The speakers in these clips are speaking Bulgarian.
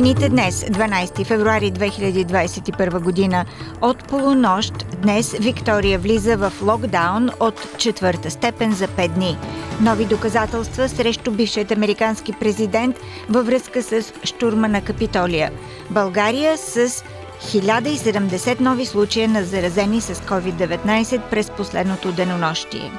Новините днес, 12 февруари 2021 година, от полунощ днес Виктория влиза в локдаун от четвърта степен за 5 дни. Нови доказателства срещу бившият американски президент във връзка с штурма на Капитолия. България с 1070 нови случая на заразени с COVID-19 през последното денонощие.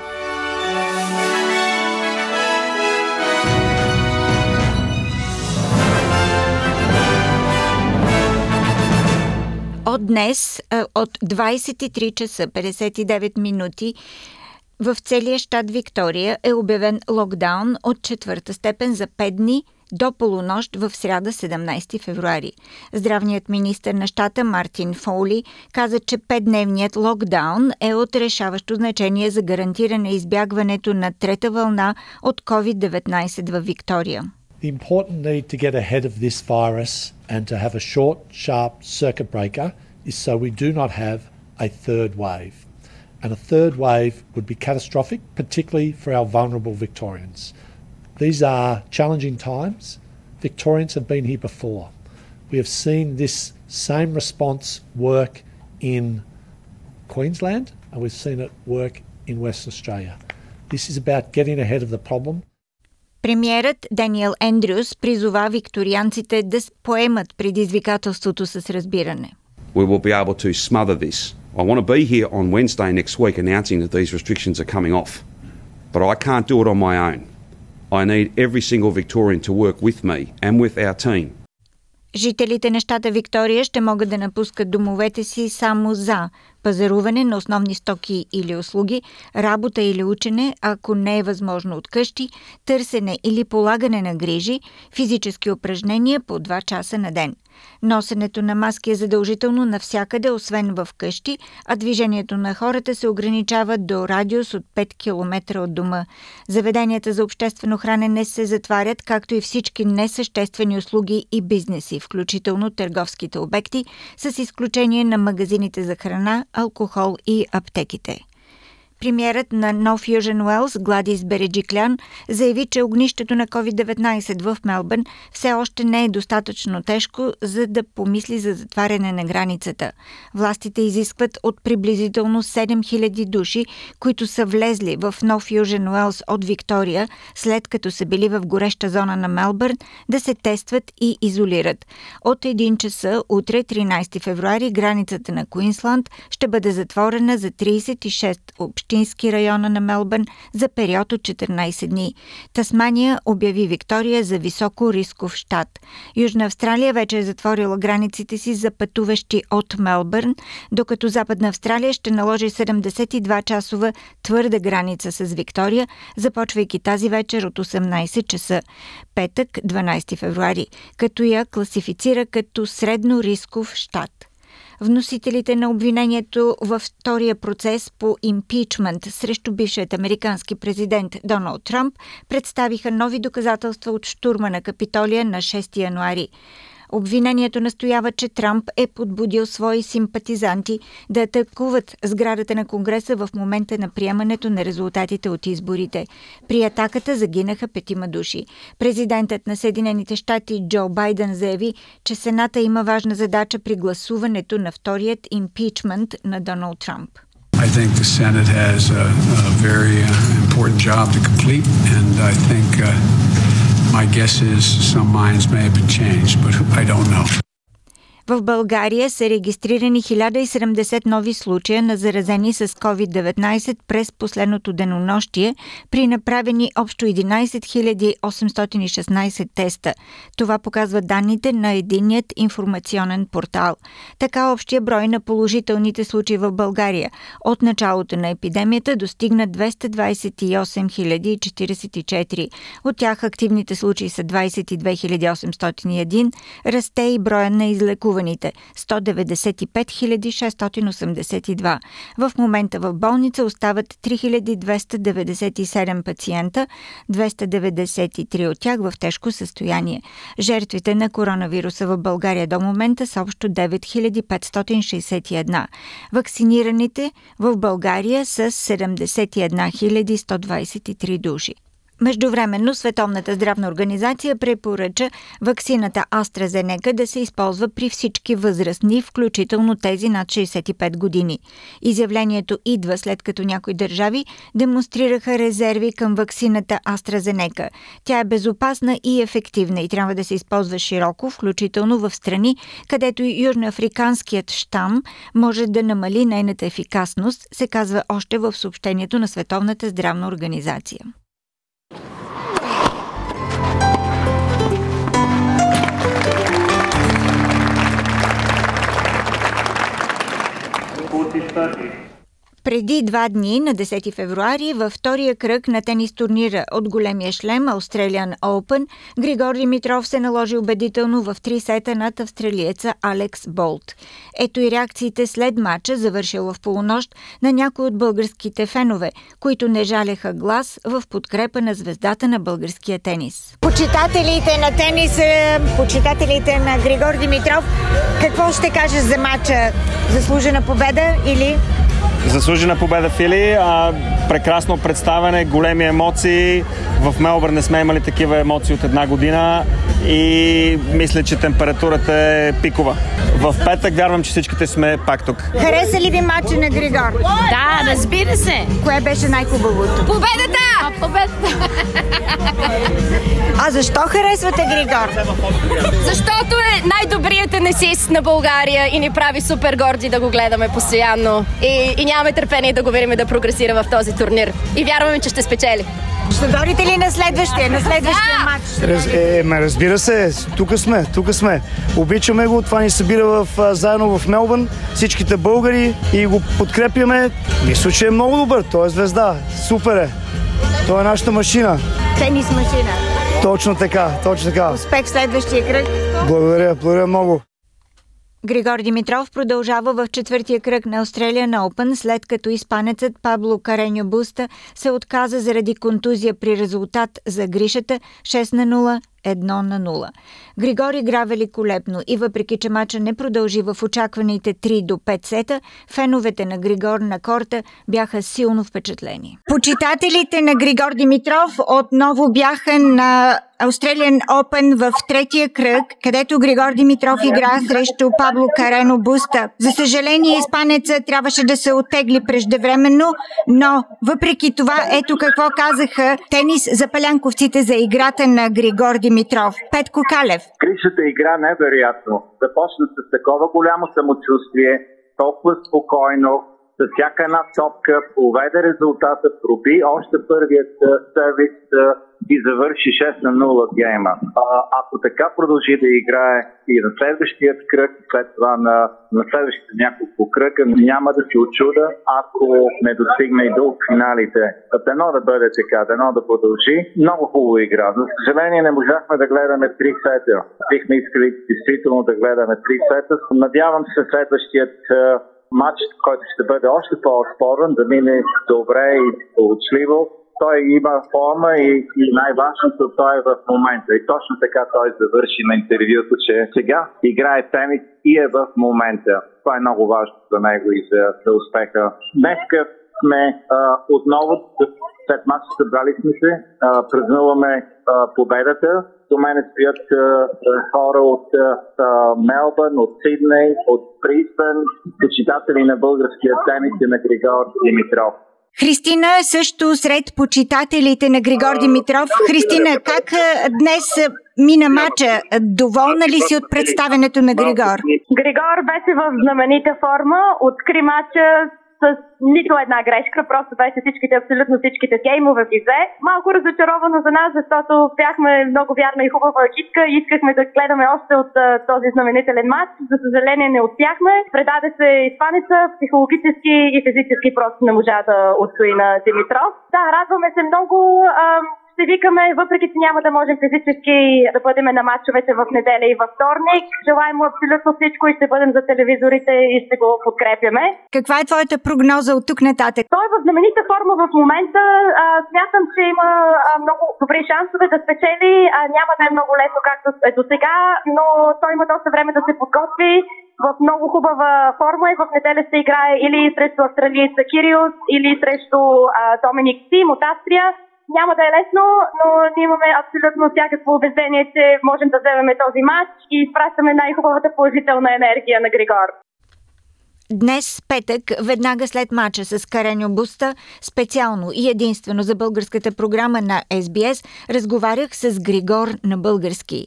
От днес, от 23 часа 59 минути, в целия щат Виктория е обявен локдаун от четвърта степен за 5 дни до полунощ в сряда 17 февруари. Здравният министр на щата Мартин Фоули каза, че 5-дневният локдаун е от решаващо значение за гарантиране избягването на трета вълна от COVID-19 в Виктория. The important need to get ahead of this virus and to have a short, sharp circuit breaker is so we do not have a third wave. and a third wave would be catastrophic, particularly for our vulnerable Victorians. These are challenging times. Victorians have been here before. We have seen this same response work in Queensland and we've seen it work in Western Australia. This is about getting ahead of the problem. Премьерът Даниел Ендрюс призова викторианците да поемат предизвикателството с разбиране. We will be able to smother this I want to be here on Wednesday next week announcing that these restrictions are coming off. But I can't do it on my own. I need every single Victorian to work with me and with our team. Жителите на щата Виктория ще могат да напускат домовете си само за пазаруване на основни стоки или услуги, работа или учене, ако не е възможно от къщи, търсене или полагане на грижи, физически упражнения по 2 часа на ден. Носенето на маски е задължително навсякъде, освен в къщи, а движението на хората се ограничава до радиус от 5 км от дома. Заведенията за обществено хранене се затварят, както и всички несъществени услуги и бизнеси, включително търговските обекти, с изключение на магазините за храна, алкохол и аптеките. Премьерът на No Fusion Wells Гладис Береджиклян заяви, че огнището на COVID-19 в Мелбърн все още не е достатъчно тежко, за да помисли за затваряне на границата. Властите изискват от приблизително 7000 души, които са влезли в No Fusion Wells от Виктория, след като са били в гореща зона на Мелбърн, да се тестват и изолират. От 1 часа утре, 13 февруари, границата на Куинсланд ще бъде затворена за 36 общини общински района на Мелбърн за период от 14 дни. Тасмания обяви Виктория за високо рисков щат. Южна Австралия вече е затворила границите си за пътуващи от Мелбърн, докато Западна Австралия ще наложи 72-часова твърда граница с Виктория, започвайки тази вечер от 18 часа, петък 12 февруари, като я класифицира като средно рисков щат. Вносителите на обвинението във втория процес по импичмент срещу бившият американски президент Доналд Трамп представиха нови доказателства от штурма на Капитолия на 6 януари. Обвинението настоява, че Трамп е подбудил свои симпатизанти да атакуват сградата на Конгреса в момента на приемането на резултатите от изборите. При атаката загинаха петима души. Президентът на Съединените щати Джо Байден заяви, че Сената има важна задача при гласуването на вторият импичмент на Доналд Трамп. I think the Senate has a, a very uh, important job to complete, and I think uh, My guess is some minds may have been changed, but I don't know. В България са регистрирани 1070 нови случая на заразени с COVID-19 през последното денонощие при направени общо 11 816 теста. Това показва данните на единият информационен портал. Така общия брой на положителните случаи в България от началото на епидемията достигна 228 044. От тях активните случаи са 22 801, расте и броя на излекуваните лекуваните 195 682. В момента в болница остават 3297 пациента, 293 от тях в тежко състояние. Жертвите на коронавируса в България до момента са общо 9561. Вакцинираните в България са 71 123 души. Междувременно Световната здравна организация препоръча ваксината AstraZeneca да се използва при всички възрастни, включително тези над 65 години. Изявлението идва след като някои държави демонстрираха резерви към ваксината AstraZeneca. Тя е безопасна и ефективна и трябва да се използва широко, включително в страни, където южноафриканският штам може да намали нейната ефикасност, се казва още в съобщението на Световната здравна организация. 14.30 Преди два дни, на 10 февруари, във втория кръг на тенис турнира от големия шлем Australian Open, Григор Димитров се наложи убедително в три сета над австралиеца Алекс Болт. Ето и реакциите след матча, завършил в полунощ, на някои от българските фенове, които не жалеха глас в подкрепа на звездата на българския тенис. Почитателите на тенис, почитателите на Григор Димитров, какво ще кажеш за матча? Заслужена победа или Заслужена победа Фили, а, прекрасно представяне, големи емоции. В Мелбърн не сме имали такива емоции от една година и мисля, че температурата е пикова. В петък вярвам, че всичките сме пак тук. Хареса ли ви матча на Григор? Да, разбира се. Кое беше най-хубавото? Победата! А, победата! А защо харесвате Григор? Защото е най-добрият тенисист на България и ни прави супер горди да го гледаме постоянно. И, и нямаме търпение да го видим да прогресира в този турнир. И вярваме, че ще спечели. Ще дойдете ли на следващия, на следващия Да! матч? Раз, е, ме, разбира се, тук сме, тук сме. Обичаме го, това ни събира в, а, заедно в Мелбърн, всичките българи и го подкрепяме. Мисля, че е много добър, той е звезда, супер е. Той е нашата машина. Тенис машина. Точно така, точно така. Успех в следващия кръг. Благодаря, благодаря много. Григор Димитров продължава в четвъртия кръг на Australian Open, след като испанецът Пабло Кареньо Буста се отказа заради контузия при резултат за гришата 6 на 0 1 на 0. Григор игра великолепно и въпреки, че мача не продължи в очакваните 3 до 5 сета, феновете на Григор на корта бяха силно впечатлени. Почитателите на Григор Димитров отново бяха на Australian Open в третия кръг, където Григор Димитров игра срещу Пабло Карено Буста. За съжаление, испанеца трябваше да се оттегли преждевременно, но въпреки това, ето какво казаха тенис за палянковците за играта на Григор Димитров. Петко Калев. Кришата игра невероятно. Започна с такова голямо самочувствие, толкова спокойно, с всяка една топка, поведе резултата, проби още първият сервис и завърши 6 на 0 гейма. А, ако така продължи да играе и на следващият кръг, след това на, на следващите няколко кръга, няма да се очуда, ако не достигне и до финалите. Дано да бъде така, дано да продължи. Много хубава игра. За съжаление не можахме да гледаме три сета. Бихме искали действително да гледаме три сета. Надявам се следващият матч, който ще бъде още по-спорен, да мине добре и получливо. Той има форма и, и най-важното той е в момента. И точно така той завърши на интервюто, че сега играе тенис и е в момента. Това е много важно за него и за, за успеха. Днеска сме а, отново след матча събрали сме се, а, празнуваме а, победата. До мен стоят хора от а, Мелбърн, от Сидней, от Брисбен, почитатели на българския тенис и на Григор Димитров. Христина е също сред почитателите на Григор Димитров. Христина, как днес мина мача? Доволна ли си от представенето на Григор? Григор беше в знаменита форма, откри мача с нито една грешка, просто беше всичките, абсолютно всичките геймове ги взе. Малко разочаровано за нас, защото бяхме много вярна и хубава екипка и искахме да гледаме още от а, този знаменителен матч. За съжаление не успяхме. Предаде се изпанеца, психологически и физически просто не можа да отстои на Димитров. Да, радваме се много. А, ще викаме, въпреки че няма да можем физически да бъдем на матчовете в неделя и във вторник. Желаем му абсолютно всичко и ще бъдем за телевизорите и ще го подкрепяме. Каква е твоята прогноза от тук нататък? Той е в знаменита форма в момента. А, смятам, че има а, много добри шансове да спечели. А, няма да е много лесно, както е до сега, но той има доста време да се подготви в много хубава форма и в неделя ще играе или срещу австралийца Кириус, или срещу а, Доминик Тим от Австрия. Няма да е лесно, но ние имаме абсолютно всякакво убеждение, че можем да вземем този матч и изпращаме най-хубавата положителна енергия на Григор. Днес, петък, веднага след мача с Кареньо Буста, специално и единствено за българската програма на SBS, разговарях с Григор на български.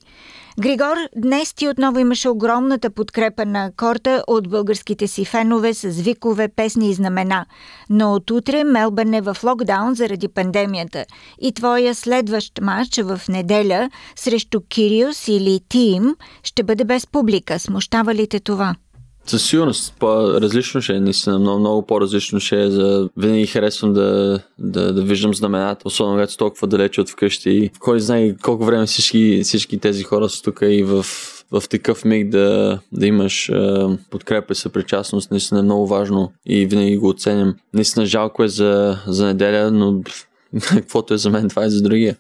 Григор, днес ти отново имаше огромната подкрепа на корта от българските си фенове с викове, песни и знамена. Но от утре Мелбърн е в локдаун заради пандемията и твоя следващ матч в неделя срещу Кириус или Тим ще бъде без публика. Смущава ли те това? Със сигурност по-различно ще е, наистина много, много по-различно ще е. За... Винаги харесвам да, да, да виждам знамената, особено когато толкова далече от вкъщи. Кой знае колко време всички, всички тези хора са тук и в, в такъв миг да, да имаш е, подкрепа и съпричастност, наистина е много важно и винаги го оценям. Наистина жалко е за, за неделя, но каквото е за мен, това е за другия.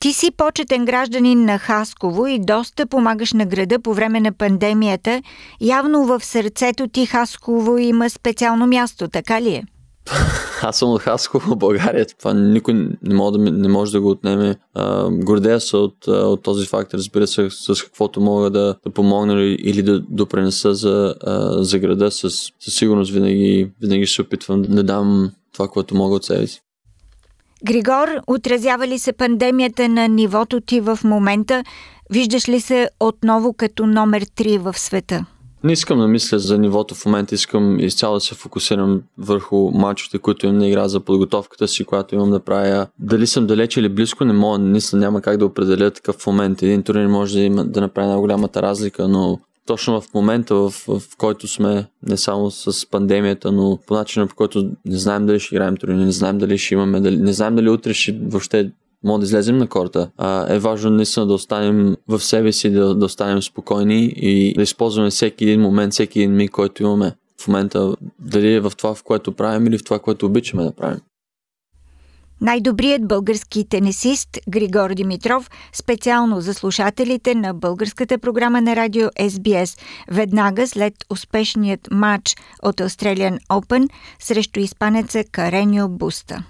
Ти си почетен гражданин на Хасково и доста помагаш на града по време на пандемията. Явно в сърцето ти Хасково има специално място, така ли е? Аз съм от Хасково, България. Това никой не може да, не може да го отнеме. А, гордея се от, от този факт, разбира се, с каквото мога да, да помогна или да допренеса за, а, за града. С, със сигурност винаги, винаги ще опитвам да дам това, което мога от себе си. Григор, отразява ли се пандемията на нивото ти в момента? Виждаш ли се отново като номер 3 в света? Не искам да мисля за нивото в момента, искам изцяло да се фокусирам върху мачовете, които имам на игра за подготовката си, която имам да правя. Дали съм далеч или близко, не мога, наистина няма как да определя такъв момент. Един турнир може да, има, да направи най-голямата разлика, но точно в момента, в, в който сме не само с пандемията, но по начина по който не знаем дали ще играем турнир, не знаем дали ще имаме, дали, не знаем дали утре ще въобще може да излезем на корта. А, е важно наистина да останем в себе си, да, да останем спокойни и да използваме всеки един момент, всеки един миг, който имаме в момента, дали е в това, в което правим или в това, което обичаме да правим. Най-добрият български тенисист Григор Димитров, специално за слушателите на българската програма на радио SBS, веднага след успешният матч от Australian Open срещу испанеца Каренио Буста.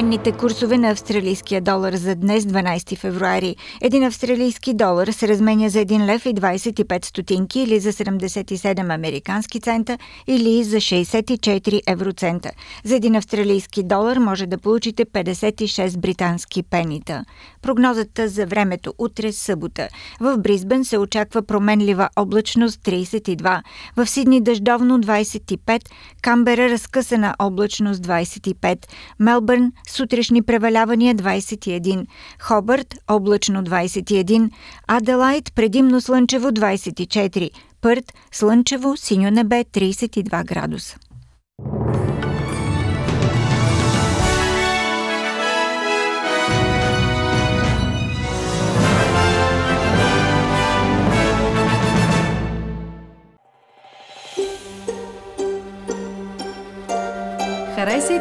Обменните курсове на австралийския долар за днес, 12 февруари. Един австралийски долар се разменя за 1 лев и 25 стотинки или за 77 американски цента или за 64 евроцента. За един австралийски долар може да получите 56 британски пенита. Прогнозата за времето утре събота. В Бризбен се очаква променлива облачност 32, в Сидни дъждовно 25, Камбера разкъсана облачност 25, Мелбърн сутрешни превалявания 21, Хобърт облачно 21, Аделайт предимно слънчево 24, Пърт слънчево синьо небе 32 градуса.